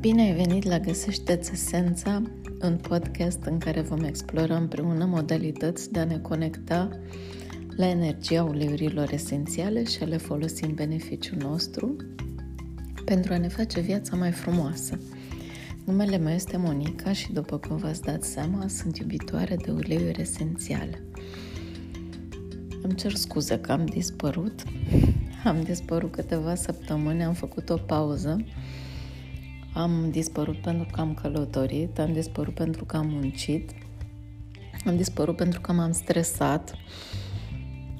Bine ai venit la Găsește-ți Esența, un podcast în care vom explora împreună modalități de a ne conecta la energia uleiurilor esențiale și a le folosi în beneficiul nostru pentru a ne face viața mai frumoasă. Numele meu este Monica și după cum v-ați dat seama, sunt iubitoare de uleiuri esențiale. Îmi cer scuze că am dispărut. Am dispărut câteva săptămâni, am făcut o pauză am dispărut pentru că am călătorit, am dispărut pentru că am muncit, am dispărut pentru că m-am stresat,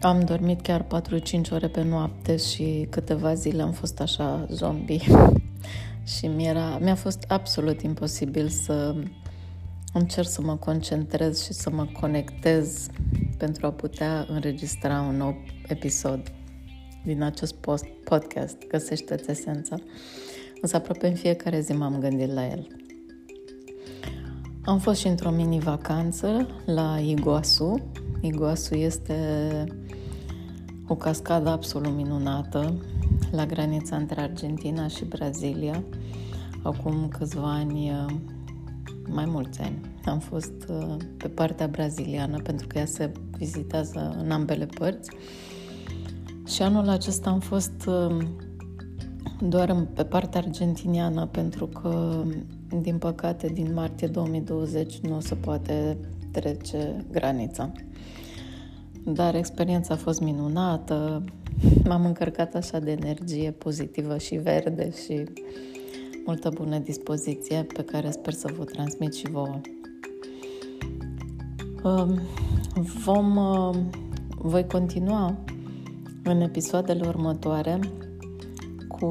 am dormit chiar 4-5 ore pe noapte și câteva zile am fost așa zombie. Și mi-era, mi-a fost absolut imposibil să încerc să mă concentrez și să mă conectez pentru a putea înregistra un nou episod din acest post, podcast, Găsește-ți esența. Însă aproape în fiecare zi m-am gândit la el. Am fost și într-o mini-vacanță la Iguasu. Iguasu este o cascadă absolut minunată la granița între Argentina și Brazilia. Acum câțiva ani, mai mulți ani, am fost uh, pe partea braziliană pentru că ea se vizitează în ambele părți. Și anul acesta am fost uh, doar pe partea argentiniană, pentru că, din păcate, din martie 2020 nu se poate trece granița. Dar experiența a fost minunată, m-am încărcat așa de energie pozitivă și verde și multă bună dispoziție pe care sper să vă transmit și vouă. Um, vom, uh, voi continua în episoadele următoare cu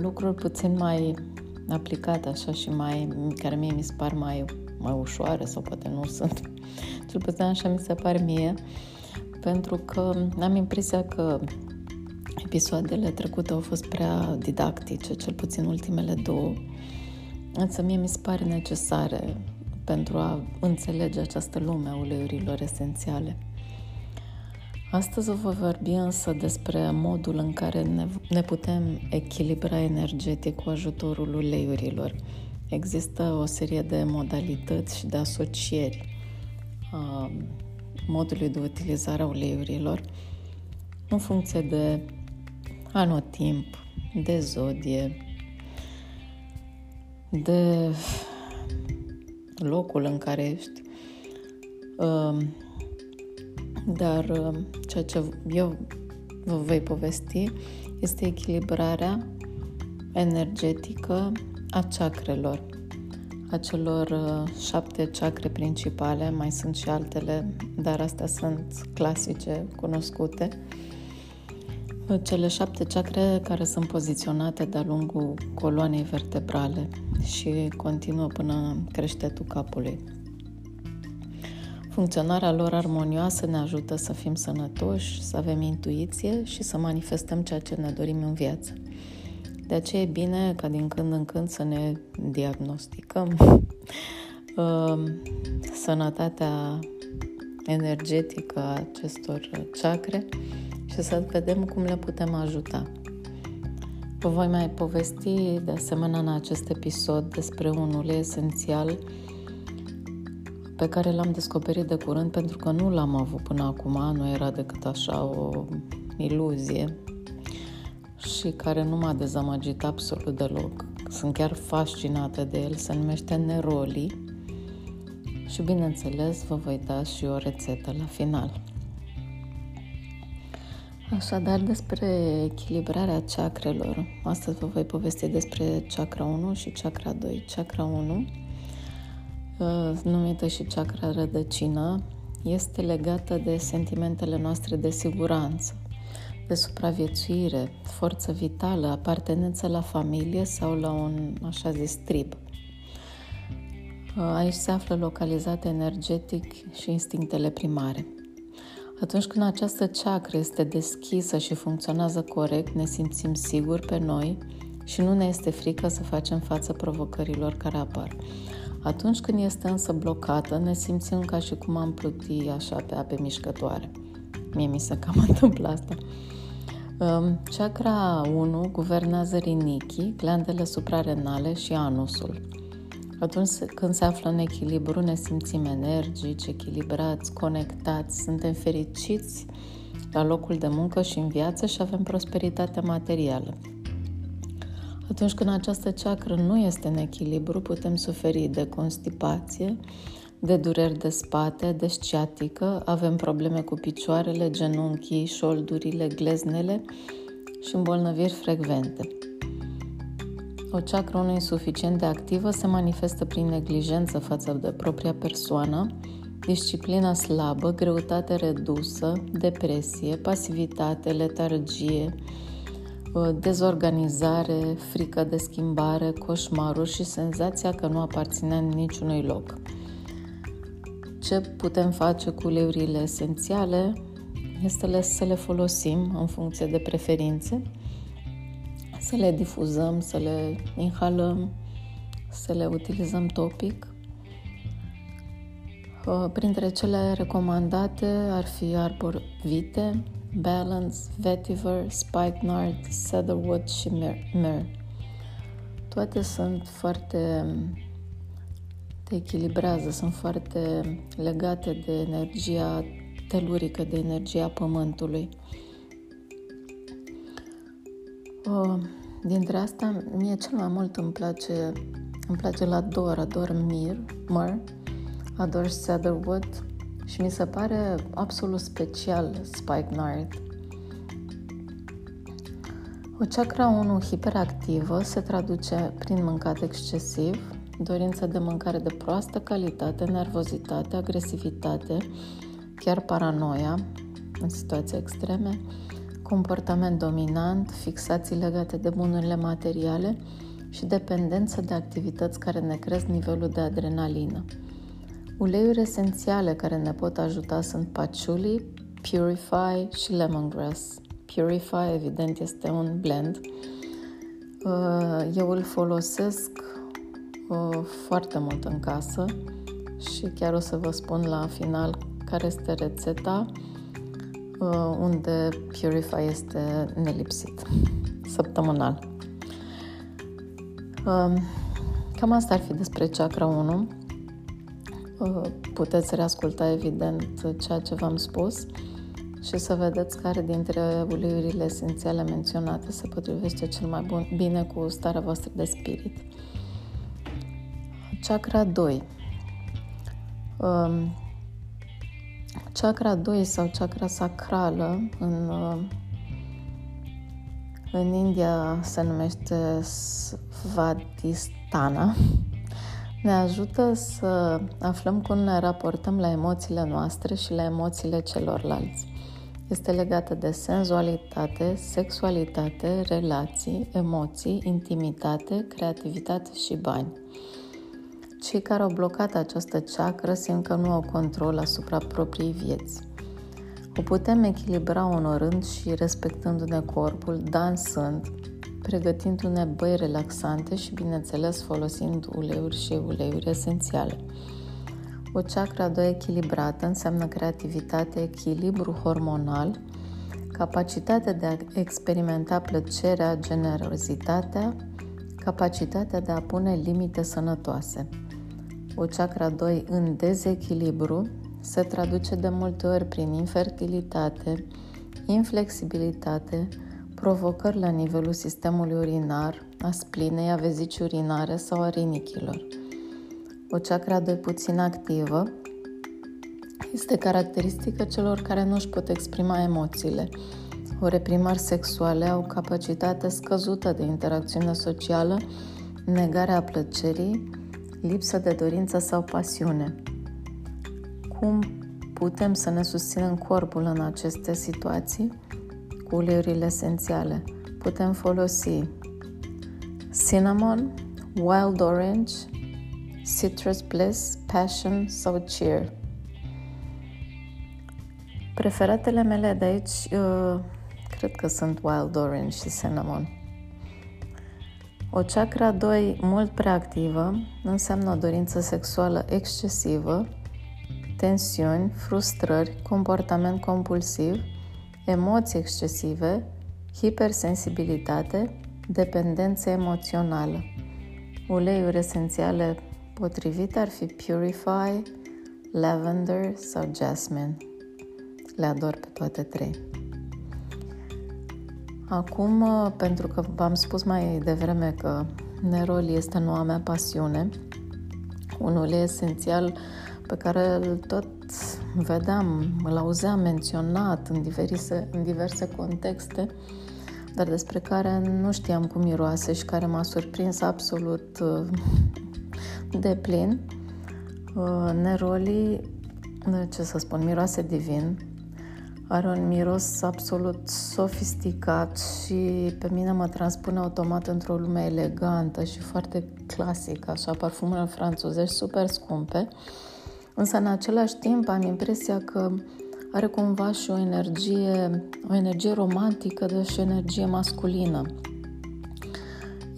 lucruri puțin mai aplicate așa și mai, care mie mi se par mai, mai ușoare sau poate nu sunt. Cel puțin așa mi se par mie, pentru că am impresia că episoadele trecute au fost prea didactice, cel puțin ultimele două. Însă mie mi se pare necesare pentru a înțelege această lume a uleiurilor esențiale. Astăzi vă voi vorbi însă despre modul în care ne, ne putem echilibra energetic cu ajutorul uleiurilor. Există o serie de modalități și de asocieri a modului de utilizare a uleiurilor în funcție de anotimp, de zodie, de locul în care ești. Dar uh, ceea ce eu vă voi povesti este echilibrarea energetică a chakrelor, acelor uh, șapte chakre principale, mai sunt și altele, dar astea sunt clasice, cunoscute. Uh, cele șapte chakre care sunt poziționate de-a lungul coloanei vertebrale și continuă până în creștetul capului. Funcționarea lor armonioasă ne ajută să fim sănătoși, să avem intuiție și să manifestăm ceea ce ne dorim în viață. De aceea e bine ca din când în când să ne diagnosticăm uh, sănătatea energetică a acestor chakre și să vedem cum le putem ajuta. Vă voi mai povesti de asemenea în acest episod despre un ulei esențial pe care l-am descoperit de curând pentru că nu l-am avut până acum, nu era decât așa o iluzie și care nu m-a dezamăgit absolut deloc. Sunt chiar fascinată de el, se numește Neroli și bineînțeles vă voi da și o rețetă la final. Așadar, despre echilibrarea chakrelor. Astăzi vă voi povesti despre chakra 1 și chakra 2. Chakra 1 numită și chakra rădăcină, este legată de sentimentele noastre de siguranță, de supraviețuire, forță vitală, apartenență la familie sau la un, așa zis, trib. Aici se află localizate energetic și instinctele primare. Atunci când această chakra este deschisă și funcționează corect, ne simțim siguri pe noi și nu ne este frică să facem față provocărilor care apar. Atunci când este însă blocată, ne simțim ca și cum am pluti așa pe ape mișcătoare. Mie mi se cam întâmplă asta. Um, chakra 1 guvernează rinichii, glandele suprarenale și anusul. Atunci când se află în echilibru, ne simțim energici, echilibrați, conectați, suntem fericiți la locul de muncă și în viață și avem prosperitate materială. Atunci când această ceacră nu este în echilibru, putem suferi de constipație, de dureri de spate, de sciatică, avem probleme cu picioarele, genunchii, șoldurile, gleznele și îmbolnăviri frecvente. O ceacră nu insuficient de activă se manifestă prin neglijență față de propria persoană, disciplina slabă, greutate redusă, depresie, pasivitate, letargie, dezorganizare, frică de schimbare, coșmaruri și senzația că nu aparține în niciunui loc. Ce putem face cu uleiurile esențiale este să le folosim în funcție de preferințe, să le difuzăm, să le inhalăm, să le utilizăm topic. Uh, printre cele recomandate ar fi arbor vite, balance, vetiver, spikenard, cedarwood și myrrh. Toate sunt foarte te echilibrează, sunt foarte legate de energia telurică, de energia pământului. Uh, dintre asta, mie cel mai mult îmi place, îmi place la Dor, ador Mir, Mur, ador Cedarwood și mi se pare absolut special Spikenard. O chakra 1 hiperactivă se traduce prin mâncat excesiv, dorință de mâncare de proastă calitate, nervozitate, agresivitate, chiar paranoia în situații extreme, comportament dominant, fixații legate de bunurile materiale și dependență de activități care ne cresc nivelul de adrenalină. Uleiuri esențiale care ne pot ajuta sunt patchouli, Purify și Lemongrass. Purify, evident, este un blend. Uh, eu îl folosesc uh, foarte mult în casă și chiar o să vă spun la final care este rețeta uh, unde Purify este nelipsit, săptămânal. Uh, cam asta ar fi despre chakra 1. Uh, puteți reasculta, evident, ceea ce v-am spus și să vedeți care dintre uleiurile esențiale menționate se potrivește cel mai bun, bine cu starea voastră de spirit. Chakra 2 um, Chakra 2 sau chakra sacrală în, uh, în India se numește Svadhisthana ne ajută să aflăm cum ne raportăm la emoțiile noastre și la emoțiile celorlalți. Este legată de senzualitate, sexualitate, relații, emoții, intimitate, creativitate și bani. Cei care au blocat această ceacră simt că nu au control asupra propriei vieți. O putem echilibra onorând și respectându-ne corpul, dansând, pregătindu-ne băi relaxante și, bineînțeles, folosind uleiuri și uleiuri esențiale. O chakra 2 echilibrată înseamnă creativitate, echilibru hormonal, capacitatea de a experimenta plăcerea, generozitatea, capacitatea de a pune limite sănătoase. O chakra 2 în dezechilibru se traduce de multe ori prin infertilitate, inflexibilitate, provocări la nivelul sistemului urinar, a splinei, a vezicii urinare sau a rinichilor. O chakra 2 puțin activă este caracteristică celor care nu își pot exprima emoțiile. O reprimări sexuale au capacitate scăzută de interacțiune socială, negarea plăcerii, lipsă de dorință sau pasiune. Cum putem să ne susținem corpul în aceste situații? Cu uleiurile esențiale. Putem folosi cinnamon, wild orange, citrus bliss, passion sau cheer. Preferatele mele de aici uh, cred că sunt wild orange și cinnamon. O chakra 2 mult prea activă înseamnă o dorință sexuală excesivă, tensiuni, frustrări, comportament compulsiv, emoții excesive, hipersensibilitate, dependență emoțională. Uleiuri esențiale potrivite ar fi Purify, Lavender sau Jasmine. Le ador pe toate trei. Acum, pentru că v-am spus mai devreme că Neroli este noua mea pasiune, un ulei esențial pe care îl tot vedeam, îl auzeam menționat în diverse, în diverse contexte, dar despre care nu știam cum miroase și care m-a surprins absolut uh, de plin. Uh, Neroli, ce să spun, miroase divin, are un miros absolut sofisticat și pe mine mă transpune automat într-o lume elegantă și foarte clasică, așa, parfumurile franțuzești super scumpe, însă în același timp am impresia că are cumva și o energie, o energie romantică, dar și o energie masculină.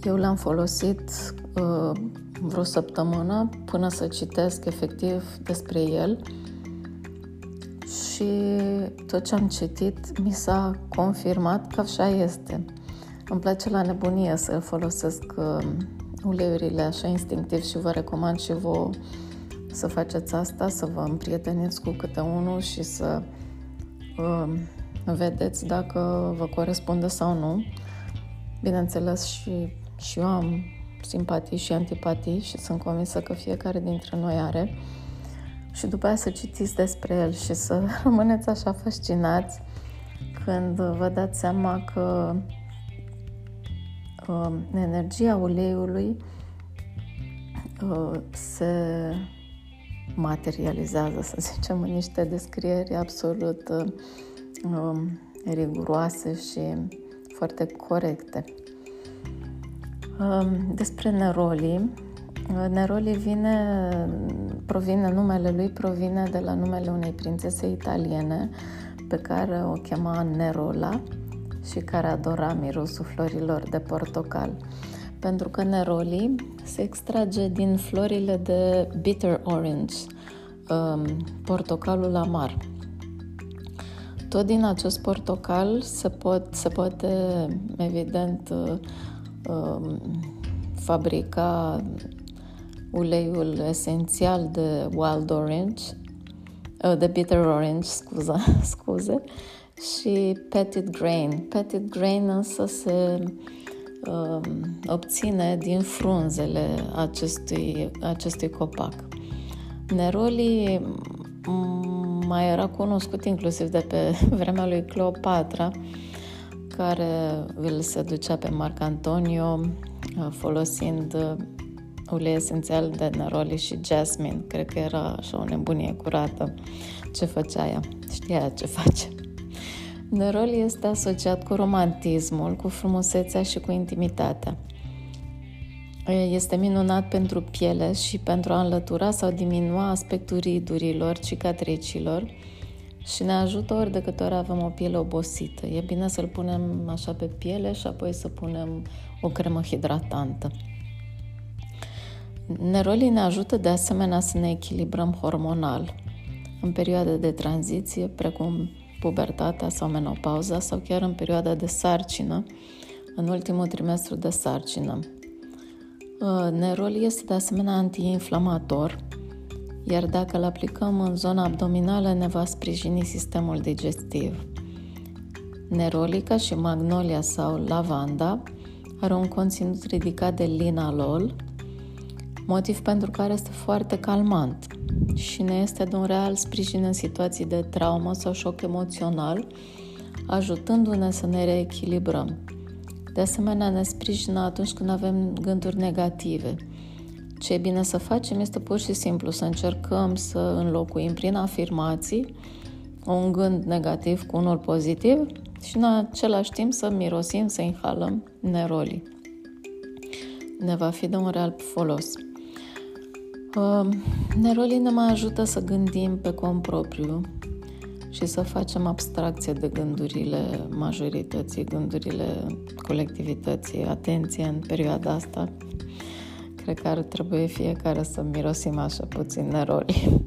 Eu l-am folosit uh, vreo săptămână până să citesc efectiv despre el și tot ce am citit mi s-a confirmat că așa este. Îmi place la nebunie să folosesc uh, uleiurile așa instinctiv și vă recomand și vă să faceți asta, să vă împrieteniți cu câte unul și să uh, vedeți dacă vă corespunde sau nu. Bineînțeles și, și eu am simpatii și antipatii și sunt convinsă că fiecare dintre noi are și după aia să citiți despre el și să rămâneți așa fascinați când vă dați seama că uh, energia uleiului uh, se materializează, să zicem, în niște descrieri absolut uh, riguroase și foarte corecte. Uh, despre Neroli, Neroli vine, provine, numele lui provine de la numele unei prințese italiene pe care o chema Nerola și care adora mirosul florilor de portocal. Pentru că Neroli se extrage din florile de bitter orange, um, portocalul amar. Tot din acest portocal se, pot, se poate, evident, um, fabrica uleiul esențial de wild orange, uh, de bitter orange, scuza, scuze, și petit grain. Petit grain însă se uh, obține din frunzele acestui, acestui copac. Neroli mai era cunoscut inclusiv de pe vremea lui Cleopatra, care îl seducea pe Marc Antonio uh, folosind uh, ulei esențial de neroli și jasmine. Cred că era așa o nebunie curată ce făcea ea. Știa ce face. Neroli este asociat cu romantismul, cu frumusețea și cu intimitatea. Este minunat pentru piele și pentru a înlătura sau diminua aspectul ridurilor, cicatricilor și ne ajută ori de câte ori avem o piele obosită. E bine să-l punem așa pe piele și apoi să punem o cremă hidratantă. Nerolii ne ajută de asemenea să ne echilibrăm hormonal în perioade de tranziție, precum pubertatea sau menopauza, sau chiar în perioada de sarcină, în ultimul trimestru de sarcină. Uh, Nerol este de asemenea antiinflamator, iar dacă îl aplicăm în zona abdominală, ne va sprijini sistemul digestiv. Nerolica și magnolia sau lavanda are un conținut ridicat de linalol, motiv pentru care este foarte calmant și ne este de un real sprijin în situații de traumă sau șoc emoțional, ajutându-ne să ne reechilibrăm. De asemenea, ne sprijină atunci când avem gânduri negative. Ce e bine să facem este pur și simplu să încercăm să înlocuim prin afirmații un gând negativ cu unul pozitiv și în același timp să mirosim, să inhalăm nerolii. Ne va fi de un real folos. Nerolii ne mai ajută să gândim pe cont propriu și să facem abstracție de gândurile majorității, gândurile colectivității. Atenție în perioada asta. Cred că ar trebui fiecare să mirosim așa puțin neroli.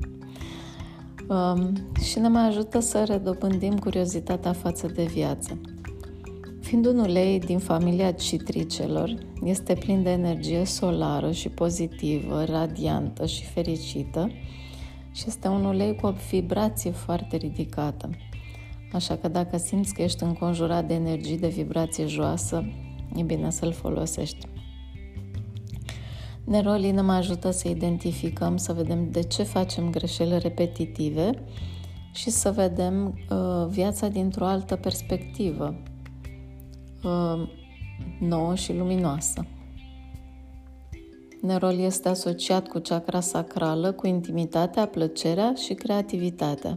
Um, și ne mai ajută să redobândim curiozitatea față de viață. Fiind un ulei din familia citricelor, este plin de energie solară și pozitivă, radiantă și fericită și este un ulei cu o vibrație foarte ridicată. Așa că dacă simți că ești înconjurat de energii de vibrație joasă, e bine să-l folosești. Nerolii ne ajută să identificăm, să vedem de ce facem greșeli repetitive și să vedem uh, viața dintr-o altă perspectivă, uh, nouă și luminoasă. Nerol este asociat cu chakra sacrală, cu intimitatea, plăcerea și creativitatea.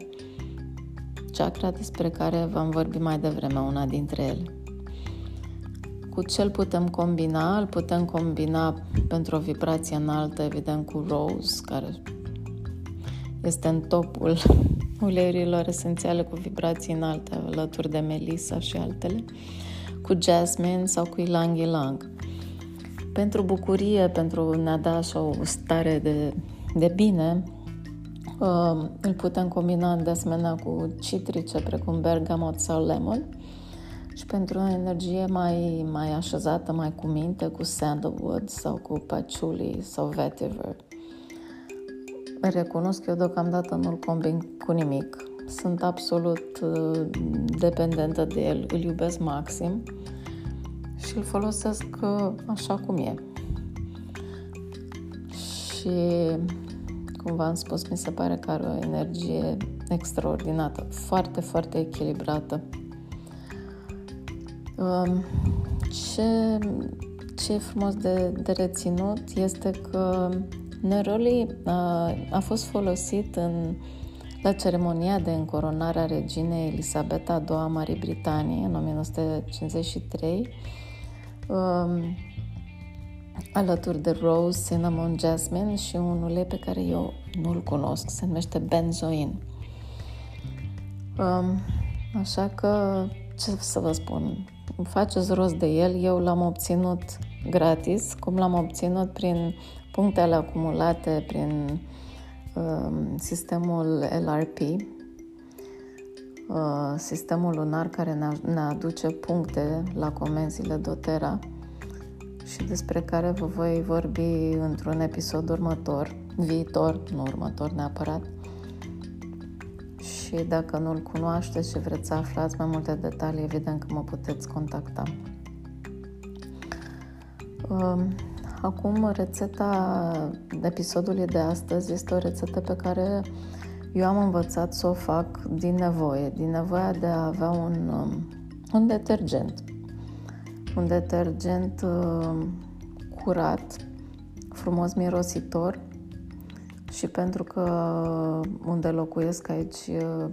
Chakra despre care v-am vorbit mai devreme, una dintre ele. Cu ce îl putem combina? Îl putem combina pentru o vibrație înaltă, evident, cu Rose, care este în topul uleiurilor esențiale cu vibrații înalte, alături de Melissa și altele, cu Jasmine sau cu Ilang Ilang. Pentru bucurie, pentru a da așa o stare de, de bine, uh, îl putem combina de asemenea cu citrice precum bergamot sau lemon și pentru o energie mai, mai așezată, mai cu minte, cu sandalwood sau cu patchouli sau vetiver. Recunosc că eu deocamdată nu-l combin cu nimic. Sunt absolut uh, dependentă de el, îl iubesc maxim și îl folosesc uh, așa cum e. Și, cum v-am spus, mi se pare că are o energie extraordinară, foarte, foarte echilibrată. Um, ce, ce e frumos de, de reținut este că Neroli a, a fost folosit în, la ceremonia de încoronare a reginei Elisabeta II a Marii Britanii în 1953 um, alături de Rose, Cinnamon, Jasmine și un ulei pe care eu nu-l cunosc, se numește benzoin. Um, așa că, ce să vă spun, faceți rost de el, eu l-am obținut gratis, cum l-am obținut prin punctele acumulate prin uh, sistemul LRP, uh, sistemul lunar care ne, ne aduce puncte la comenzile doTERRA și despre care vă voi vorbi într-un episod următor, viitor, nu următor neapărat. Și dacă nu-l cunoașteți și vreți să aflați mai multe detalii, evident că mă puteți contacta. Um, acum, rețeta episodului de astăzi este o rețetă pe care eu am învățat să o fac din nevoie, din nevoia de a avea un, um, un detergent un detergent uh, curat, frumos mirositor și pentru că unde locuiesc aici uh,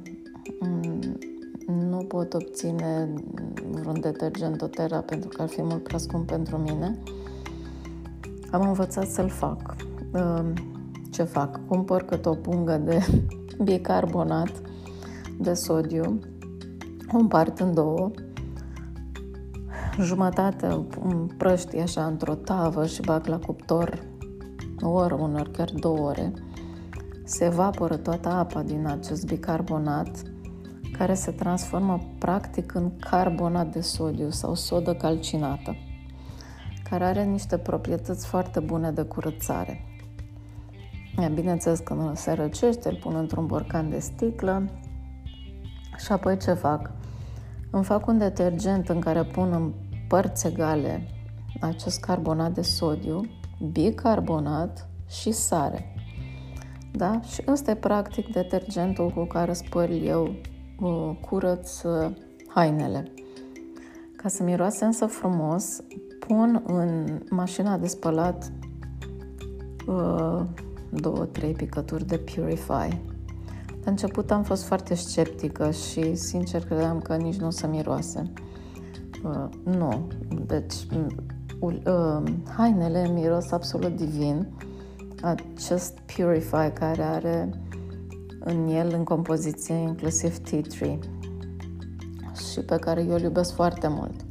nu pot obține un detergent Doterra pentru că ar fi mult prea scump pentru mine. Am învățat să-l fac. Uh, ce fac? Cumpăr câte o pungă de bicarbonat de sodiu, o împart în două, jumătate prăști așa într-o tavă și bag la cuptor o oră, unor chiar două ore, se evaporă toată apa din acest bicarbonat care se transformă practic în carbonat de sodiu sau sodă calcinată, care are niște proprietăți foarte bune de curățare. Bineînțeles că nu se răcește, îl pun într-un borcan de sticlă și apoi ce fac? Îmi fac un detergent în care pun în părți egale acest carbonat de sodiu, bicarbonat și sare. Da? Și ăsta e practic detergentul cu care spăl eu uh, curăț uh, hainele. Ca să miroase însă frumos, pun în mașina de spălat uh, două, trei picături de Purify. La început am fost foarte sceptică și sincer credeam că nici nu o să miroase. Uh, nu. Deci, uh, hainele miros absolut divin. Acest Purify care are în el, în compoziție, inclusiv tea tree și pe care eu îl iubesc foarte mult.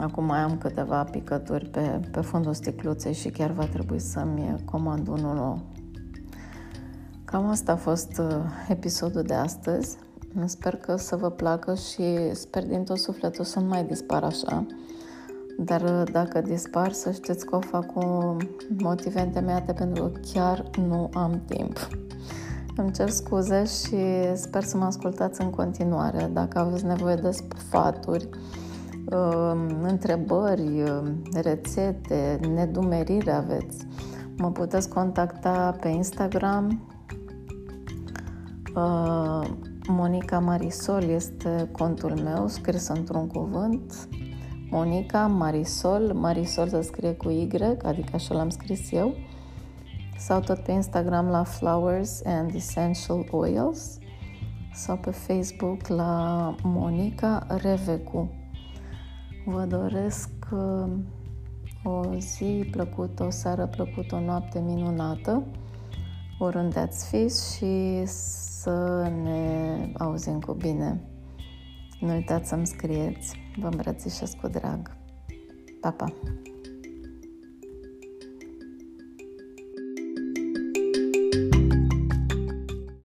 Acum mai am câteva picături pe, pe fundul sticluței și chiar va trebui să-mi comand unul nou. Cam asta a fost uh, episodul de astăzi. Sper că să vă placă și sper din tot sufletul să nu mai dispar așa. Dar uh, dacă dispar, să știți că o fac cu motive întemeiate pentru că chiar nu am timp. Îmi cer scuze și sper să mă ascultați în continuare. Dacă aveți nevoie de sfaturi, um, întrebări, um, rețete, nedumerire aveți, mă puteți contacta pe Instagram. Uh, Monica Marisol este contul meu, scris într-un cuvânt. Monica Marisol, Marisol se scrie cu Y, adică așa l-am scris eu sau tot pe Instagram la Flowers and Essential Oils sau pe Facebook la Monica Revecu. Vă doresc uh, o zi plăcută, o seară plăcută, o noapte minunată, oriunde ați fi și să ne auzim cu bine. Nu uitați să-mi scrieți. Vă îmbrățișez cu drag. Pa, pa!